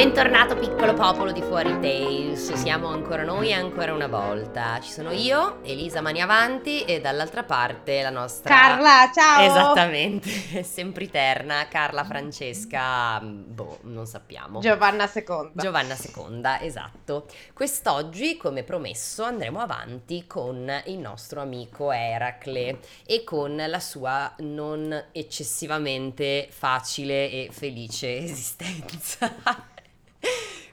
Bentornato piccolo popolo di Fuori Tales, siamo ancora noi ancora una volta. Ci sono io, Elisa Mani Avanti e dall'altra parte la nostra... Carla, ciao! Esattamente, sempiterna, Carla Francesca, boh, non sappiamo. Giovanna Seconda. Giovanna Seconda, esatto. Quest'oggi, come promesso, andremo avanti con il nostro amico Eracle e con la sua non eccessivamente facile e felice esistenza.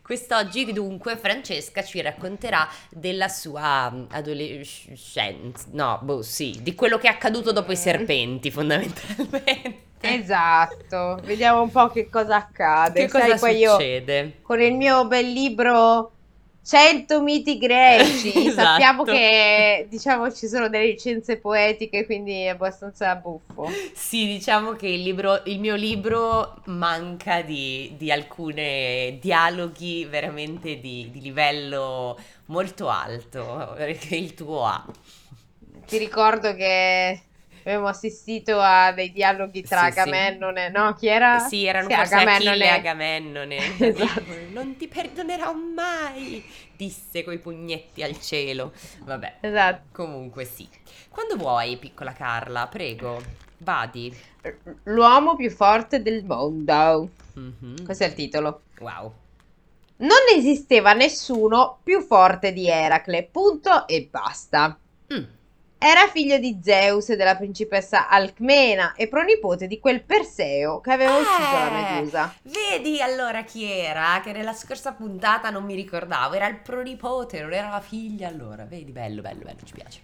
Quest'oggi dunque Francesca ci racconterà della sua mm, adolescenza, no, boh sì, di quello che è accaduto dopo i serpenti fondamentalmente. Esatto, vediamo un po' che cosa accade. Che cosa Sai, succede? Con il mio bel libro 100 miti greci. Esatto. Sappiamo che diciamo ci sono delle licenze poetiche, quindi è abbastanza buffo. Sì, diciamo che il, libro, il mio libro manca di, di alcuni dialoghi veramente di, di livello molto alto, che il tuo ha. Ti ricordo che abbiamo assistito a dei dialoghi tra Sì, sì. Agamennone, no? Chi era? Sì, erano Sì, forse Achille e Agamennone. Agamennone. Esatto. Non ti perdonerò mai, disse coi pugnetti al cielo. Vabbè, Esatto. comunque sì. Quando vuoi, piccola Carla, prego, vadi. L'uomo più forte del mondo. Mhm. Questo è il titolo. Wow. Non esisteva nessuno più forte di Eracle, punto e basta. Mm. Era figlio di Zeus e della principessa Alcmena e pronipote di quel Perseo che aveva ucciso la Eh, Medusa. Vedi allora chi era? Che nella scorsa puntata non mi ricordavo. Era il pronipote, non era la figlia. Allora, vedi, bello, bello, bello, ci piace.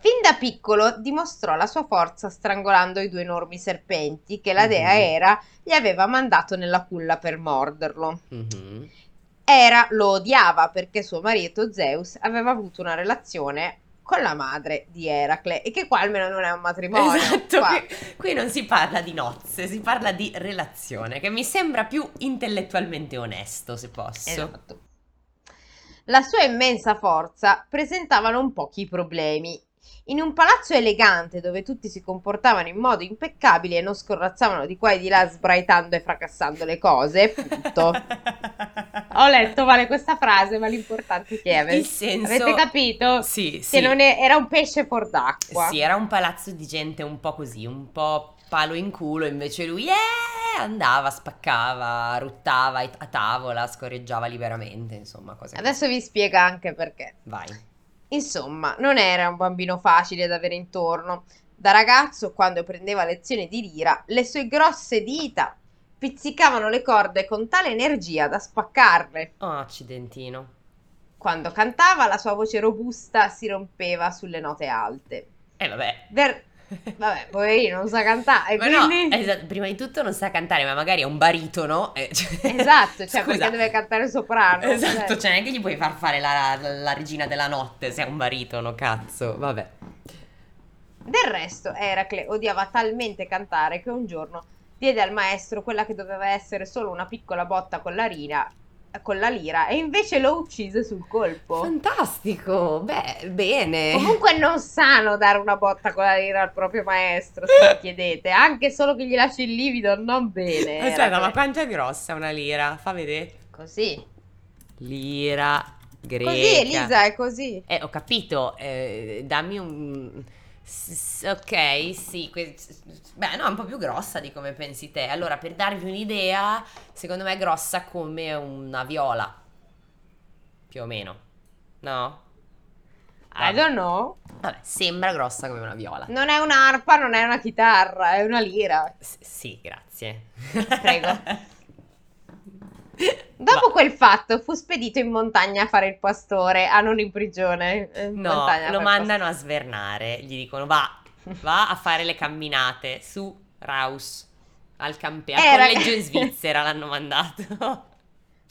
Fin da piccolo dimostrò la sua forza strangolando i due enormi serpenti che la dea Mhm. Era gli aveva mandato nella culla per morderlo. Mhm. Era lo odiava perché suo marito Zeus aveva avuto una relazione con la madre di Eracle e che qua almeno non è un matrimonio. Esatto, qui, qui non si parla di nozze, si parla di relazione, che mi sembra più intellettualmente onesto, se posso. Esatto. La sua immensa forza presentava non pochi problemi. In un palazzo elegante dove tutti si comportavano in modo impeccabile e non scorrazzavano di qua e di là sbraitando e fracassando le cose, punto. Ho letto male questa frase, ma l'importante è che ave- Il senso... avete capito Sì, che sì. non è- era un pesce fuor d'acqua. Sì, era un palazzo di gente un po' così, un po' palo in culo, invece lui eh, andava, spaccava, ruttava a tavola, scorreggiava liberamente, insomma, cose così. Adesso vi spiega anche perché. Vai. Insomma, non era un bambino facile da avere intorno. Da ragazzo, quando prendeva lezioni di lira, le sue grosse dita pizzicavano le corde con tale energia da spaccarle. Oh, accidentino. Quando cantava, la sua voce robusta si rompeva sulle note alte. Eh, vabbè. Ver- Vabbè, poverino, non sa cantare, Ma no, quindi... esatto, prima di tutto non sa cantare, ma magari è un baritono. eh, cioè- Esatto, cioè Scusa. perché deve cantare soprano. Esatto, cioè. cioè neanche gli puoi far fare la, la- la regina della notte se è un baritono, cazzo, vabbè. Del resto, Eracle odiava talmente cantare che un giorno diede al maestro quella che doveva essere solo una piccola botta con la lira, con la lira e invece lo uccise sul colpo. Fantastico, beh, bene. Comunque non sano dare una botta con la lira al proprio maestro, se mi chiedete, anche solo che gli lasci il livido, non bene. Aspetta, Eracle. ma quanto è grossa una lira? Fa vedere. Così. Lira greca. Così, Elisa, è così. Eh, ho capito, eh, dammi un... Ok, sì, que- beh no, è un po' più grossa di come pensi te. Allora, per darvi un'idea, secondo me è grossa come una viola, più o meno, no? I don't know. Vabbè, sembra grossa come una viola. Non è un'arpa, non è una chitarra, è una lira. S- sì, grazie. Prego. Dopo Ma- quel fatto fu spedito in montagna a fare il pastore, ah non in prigione. eh, in No, lo mandano a svernare, gli dicono va, va a fare le camminate su Raus, al, campe- al Eh, collegio in Svizzera l'hanno mandato.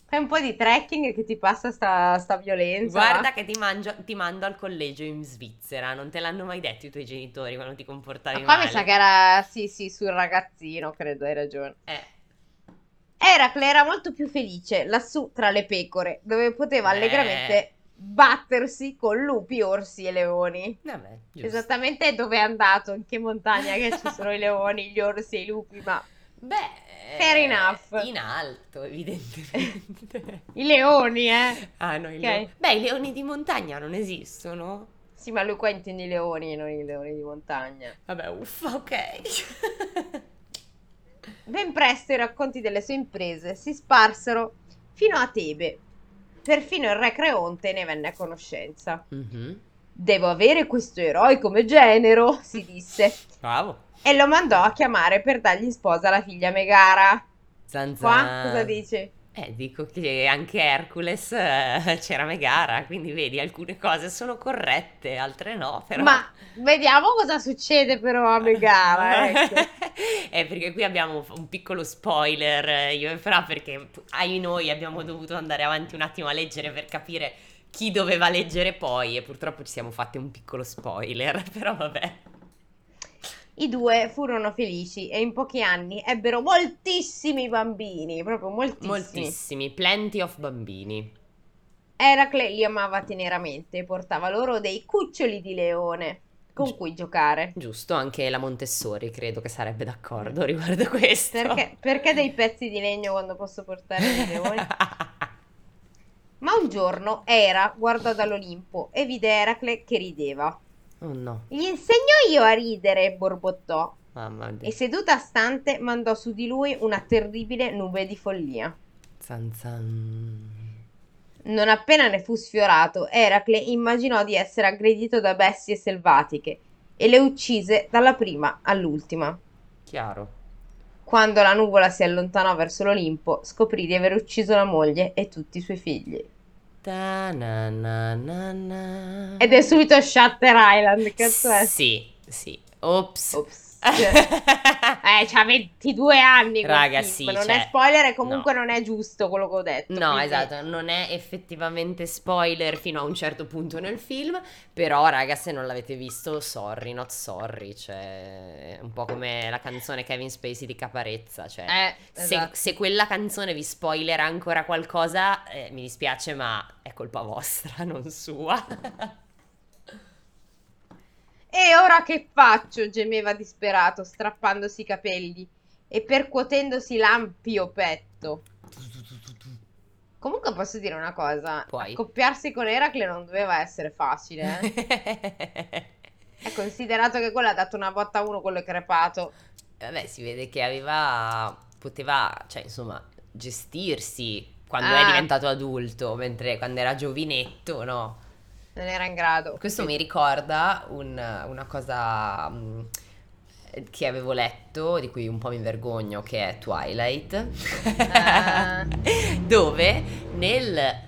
Fai un po' di trekking che ti passa sta, sta violenza. Guarda che ti, mangio- ti mando al collegio in Svizzera, non te l'hanno mai detto i tuoi genitori quando ti comportavi Ma qua male. mi sa che era, sì sì, sul ragazzino, credo, hai ragione. Eh, Eracle era molto più felice lassù tra le pecore, dove poteva Eh. allegramente battersi con lupi, orsi e leoni. vabbè, giusto. Esattamente dove è andato, in che montagna che ci sono i leoni, gli orsi e i lupi, ma Beh, Fair enough. in alto, evidentemente. I leoni, eh? ah, no, i Ok. leoni. Beh, i leoni di montagna non esistono. Sì, ma lui qua intende i leoni e non i leoni di montagna. Vabbè, uffa, ok. Ben presto i racconti delle sue imprese si sparsero fino a Tebe. Perfino il re Creonte ne venne a conoscenza. Mhm. Devo avere questo eroe come genero, si disse, Bravo. e lo mandò a chiamare per dargli in sposa la figlia Megara. Zanzan. Qua cosa dici? Eh, dico che anche Hercules eh, c'era Megara, quindi vedi, alcune cose sono corrette, altre no, però... Ma vediamo cosa succede però a Megara, ecco. Eh, perché qui abbiamo un piccolo spoiler, eh, io e Fra, perché ai noi abbiamo dovuto andare avanti un attimo a leggere per capire chi doveva leggere poi e purtroppo ci siamo fatti un piccolo spoiler, però vabbè. I due furono felici e in pochi anni ebbero moltissimi bambini, proprio moltissimi. Moltissimi, plenty of bambini. Eracle li amava teneramente e portava loro dei cuccioli di leone con Gi- cui giocare. Giusto, anche la Montessori credo che sarebbe d'accordo riguardo questo. Perché, perché dei pezzi di legno quando posso portare dei leoni? Ma un giorno Era guardò dall'Olimpo e vide Eracle che rideva. Oh no, Gli insegno io a ridere, borbottò, mamma mia. e seduta stante mandò su di lui una terribile nube di follia. Zan zan. Non appena ne fu sfiorato, Eracle immaginò di essere aggredito da bestie selvatiche e le uccise dalla prima all'ultima. Chiaro. Quando la nuvola si allontanò verso l'Olimpo, scoprì di aver ucciso la moglie e tutti i suoi figli. Ta na na na. Ed è subito Shutter Island, che cazzo è? Sì, sì. Ops. Ops. Eh, c'ha 22 anni Raga, sì, non cioè, è spoiler e comunque non è giusto quello che ho detto. No, quindi- esatto, non è effettivamente spoiler fino a un certo punto nel film, però raga, se non l'avete visto, sorry, not sorry, cioè è un po' come la canzone Kevin Spacey di Caparezza, cioè Eh, se, esatto. se quella canzone vi spoilera ancora qualcosa, eh, mi dispiace, ma è colpa vostra, non sua. E ora che faccio? gemeva disperato, strappandosi i capelli e percuotendosi l'ampio petto. Comunque posso dire una cosa, Puoi. accoppiarsi con Eracle non doveva essere facile, eh? È considerato che quello ha dato una botta a uno, quello è crepato. Vabbè, si vede che aveva, poteva, cioè insomma, gestirsi quando Ah. è diventato adulto, mentre quando era giovinetto, no? Non era in grado. Questo mi ricorda un- una cosa mm, che avevo letto, di cui un po' mi vergogno, che è Twilight, Ah. dove nel...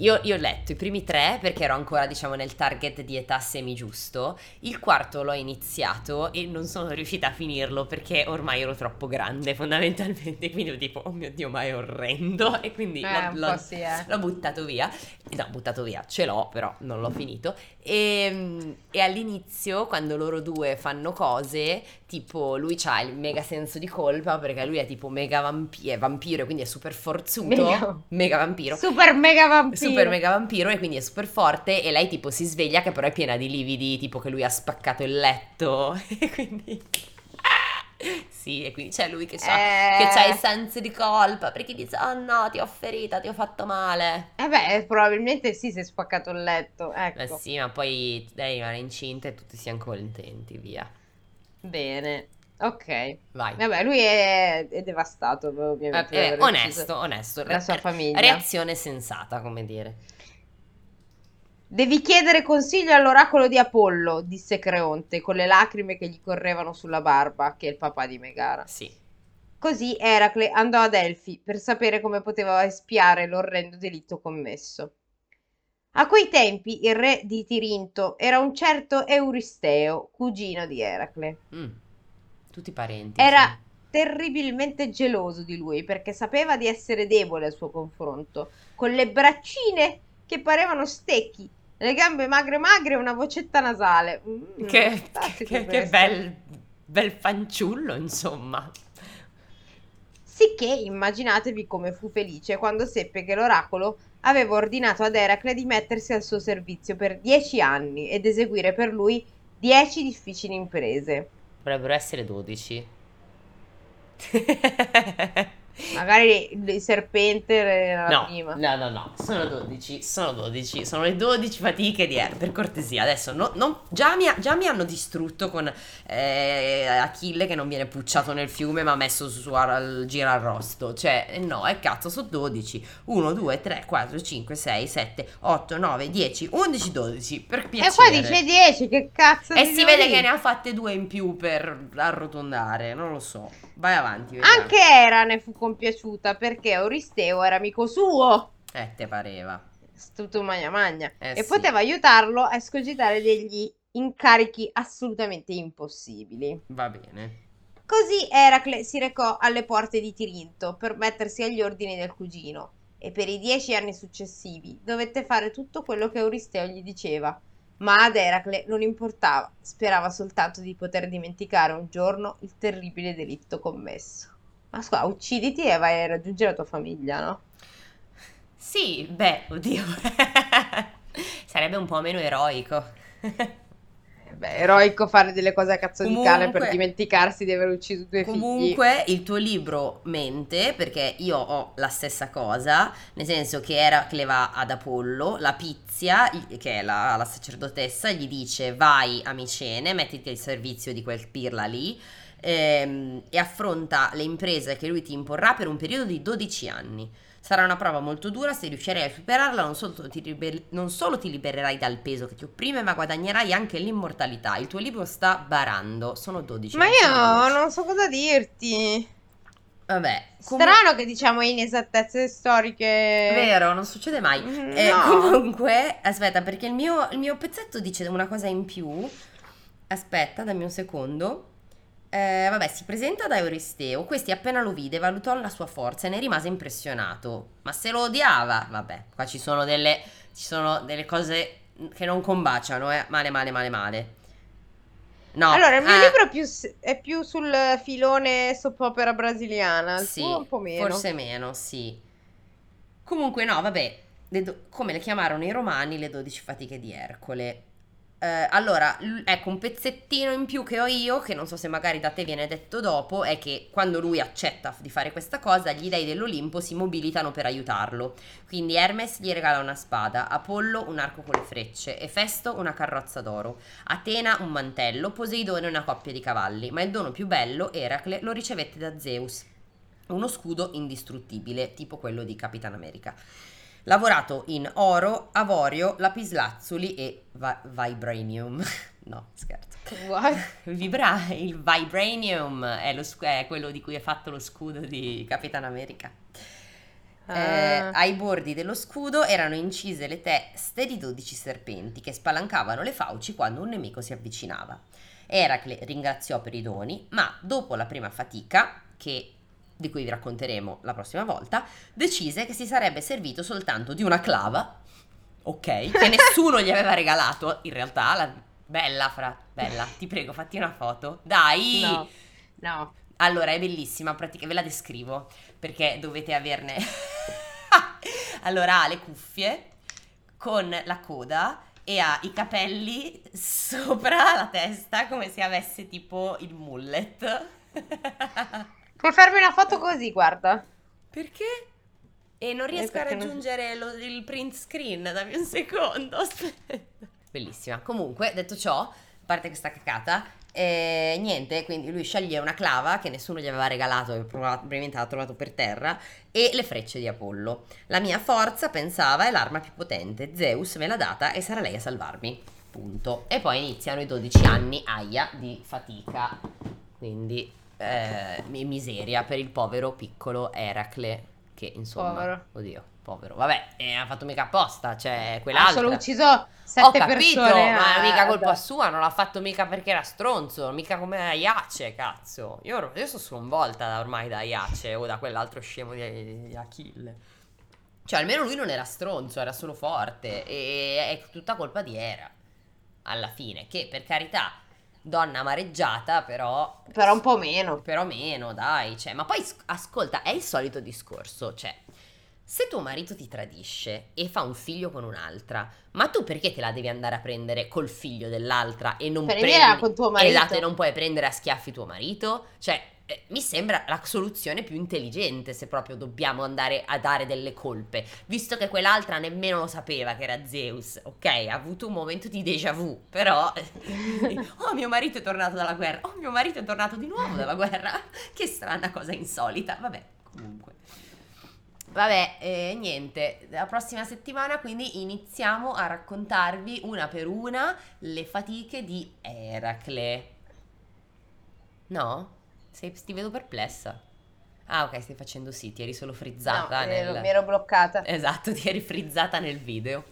Io, io ho letto i primi tre perché ero ancora, diciamo, nel target di età semi giusto. Il quarto l'ho iniziato e non sono riuscita a finirlo perché ormai ero troppo grande, fondamentalmente. Quindi ero tipo, oh mio Dio, ma è orrendo. E quindi Eh, l'ho- l'ho- sì, eh. L'ho buttato via. No, buttato via, ce l'ho, però non l'ho finito. E, e all'inizio, quando loro due fanno cose, tipo lui ha il mega senso di colpa perché lui è tipo mega vampi- è vampiro e quindi è super forzuto. Mega- Mega, vampiro. Super mega vampiro. Super mega vampiro e quindi è super forte e lei tipo si sveglia che però è piena di lividi, tipo che lui ha spaccato il letto e quindi... Sì, e quindi c'è lui che ha Eh. che c'ha il senso di colpa perché dice oh no ti ho ferita, ti ho fatto male. Eh beh, probabilmente sì, si è spaccato il letto. Ecco. Eh sì, ma poi lei rimane incinta e tutti siamo contenti, via. Bene. Ok. Vai. Vabbè, lui è, è devastato, Eh, ovviamente. eh, di aver onesto, onesto. La sua famiglia. Reazione sensata, come dire. Devi chiedere consiglio all'oracolo di Apollo, disse Creonte, con le lacrime che gli correvano sulla barba, che è il papà di Megara. Sì. Così Eracle andò ad Elfi per sapere come poteva espiare l'orrendo delitto commesso. A quei tempi il re di Tirinto era un certo Euristeo, cugino di Eracle. Mm. Tutti parenti. Era sì. terribilmente geloso di lui perché sapeva di essere debole al suo confronto, con le braccine che parevano stecchi, le gambe magre magre e una vocetta nasale. Mm, Che, fantastico che- che questo. bel, bel fanciullo, insomma. Sicché immaginatevi come fu felice quando seppe che l'oracolo aveva ordinato ad Eracle di mettersi al suo servizio per dieci anni ed eseguire per lui dieci difficili imprese. Dovrebbero essere 12. Magari il serpente era No, prima. no, no, no, sono 12, sono 12, sono le 12 fatiche di Er, per cortesia, adesso no- no- già, mi, già mi hanno distrutto con eh, Achille che non viene pucciato nel fiume ma messo su, su al girarrosto, cioè eh, no, è cazzo, sono 12, 1, 2, 3, 4, 5, 6, 7, 8, 9, 10, 11, 12, per piacere. E qua dice 10, che cazzo E si vede che ne ha fatte due in più per arrotondare, non lo so, vai avanti, vediamo. Anche Era ne fu compiaciuta perché Euristeo era amico suo. Eh, te pareva. Tutto magna magna. Eh e sì. poteva aiutarlo a escogitare degli incarichi assolutamente impossibili. Va bene. Così Eracle si recò alle porte di Tirinto per mettersi agli ordini del cugino e per i dieci anni successivi dovette fare tutto quello che Euristeo gli diceva. Ma ad Eracle non importava, sperava soltanto di poter dimenticare un giorno il terribile delitto commesso. Ma scusa, ucciditi e vai a raggiungere la tua famiglia, no? Sì, beh, oddio. Sarebbe un po' meno eroico. Eh Beh, eroico fare delle cose a cazzo di cane per Comunque- dimenticarsi di aver ucciso due figli. Comunque il tuo libro mente perché io ho la stessa cosa, nel senso che Eracle va ad Apollo, la Pizia, che è la, la sacerdotessa, gli dice vai a Micene, mettiti al servizio di quel pirla lì ehm, e affronta le imprese che lui ti imporrà per un periodo di 12 anni. Sarà una prova molto dura, se riuscirai a superarla non solo, ti liber- non solo ti libererai dal peso che ti opprime, ma guadagnerai anche l'immortalità. Il tuo libro sta barando, sono 12. Ma io 12. non so cosa dirti. Vabbè, comu- Strano che diciamo inesattezze storiche. Vero, non succede mai. Mm, Eh, no. Comunque, aspetta, perché il mio, il mio pezzetto dice una cosa in più. Aspetta, dammi un secondo. Eh, vabbè, si presenta da Euristeo. Questi appena lo vide valutò la sua forza e ne rimase impressionato. Ma se lo odiava, vabbè, qua ci sono delle, ci sono delle cose che non combaciano, eh. Male, male, male, male. No. Allora, il mio ah, libro è più, è più sul filone soap opera brasiliana. Il Sì, un po' meno. forse meno, sì. Comunque no, vabbè, le do- come le chiamarono i romani le 12 fatiche di Ercole. Eh, allora, l- ecco, un pezzettino in più che ho io, che non so se magari da te viene detto dopo, è che quando lui accetta di fare questa cosa, gli dei dell'Olimpo si mobilitano per aiutarlo. Quindi Hermes gli regala una spada, Apollo un arco con le frecce, Efesto una carrozza d'oro, Atena un mantello, Poseidone una coppia di cavalli, ma il dono più bello, Eracle, lo ricevette da Zeus, uno scudo indistruttibile, tipo quello di Capitan America. Lavorato in oro, avorio, lapislazzuli e va- vibranium. No, scherzo. What? Vibra- il vibranium è, lo è quello di cui è fatto lo scudo di Capitan America. Eh, Ah. ai bordi dello scudo erano incise le teste di 12 serpenti che spalancavano le fauci quando un nemico si avvicinava. Eracle ringraziò per i doni, ma dopo la prima fatica, che, di cui vi racconteremo la prossima volta, decise che si sarebbe servito soltanto di una clava, ok, che nessuno gli aveva regalato, in realtà, la- bella fra, bella, ti prego fatti una foto, dai! No, no. Allora, è bellissima, pratica- ve la descrivo perché dovete averne. allora, ha le cuffie con la coda e ha i capelli sopra la testa come se avesse tipo il mullet. Puoi farmi una foto così, guarda. Perché? E non riesco a raggiungere lo- il print screen, dammi un secondo, aspetta. Bellissima. Comunque, detto ciò, a parte questa cacata, eh, niente, quindi lui sceglie una clava che nessuno gli aveva regalato, e probabilmente probabilmente l'ha trovato per terra, e le frecce di Apollo. La mia forza, pensava, è l'arma più potente. Zeus me l'ha data e sarà lei a salvarmi. Punto. E poi iniziano i 12 anni, aia, di fatica. Quindi, eh, mi- miseria per il povero piccolo Eracle, che insomma, Povero. oddio, povero. Vabbè, eh, ha fatto mica apposta, cioè Ha quell'altra. solo ucciso Ho sette capito, persone. ma a- mica colpa sua, non l'ha fatto mica perché era stronzo, mica come Aiace, cazzo. Io, io sono sconvolta ormai da Aiace o da quell'altro scemo di, di Achille. Cioè, almeno lui non era stronzo, era solo forte e è tutta colpa di Era. Alla fine, che per carità, donna amareggiata, però Però un po' meno. però meno, dai, cioè, ma poi sc- ascolta, è il solito discorso, cioè, se tuo marito ti tradisce e fa un figlio con un'altra, ma tu perché te la devi andare a prendere col figlio dell'altra e non Per prendi con tuo marito. Esatto, e non puoi prendere a schiaffi tuo marito? Cioè, eh, mi sembra la soluzione più intelligente se proprio dobbiamo andare a dare delle colpe, visto che quell'altra nemmeno lo sapeva che era Zeus, ok? Ha avuto un momento di déjà vu, però oh mio marito è tornato dalla guerra, oh mio marito è tornato di nuovo dalla guerra, che strana cosa insolita, vabbè, comunque. Vabbè, eh, niente, la prossima settimana quindi iniziamo a raccontarvi una per una le fatiche di Eracle. No? Sei, ti vedo perplessa. Ah, ok, stai facendo sì, ti eri solo frizzata. No, nel... mi ero bloccata. Esatto, ti eri frizzata nel video.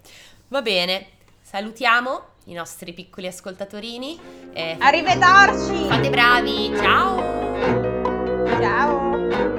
Va bene, salutiamo i nostri piccoli ascoltatorini. eh, Arrivederci! fate bravi, ciao! Ciao!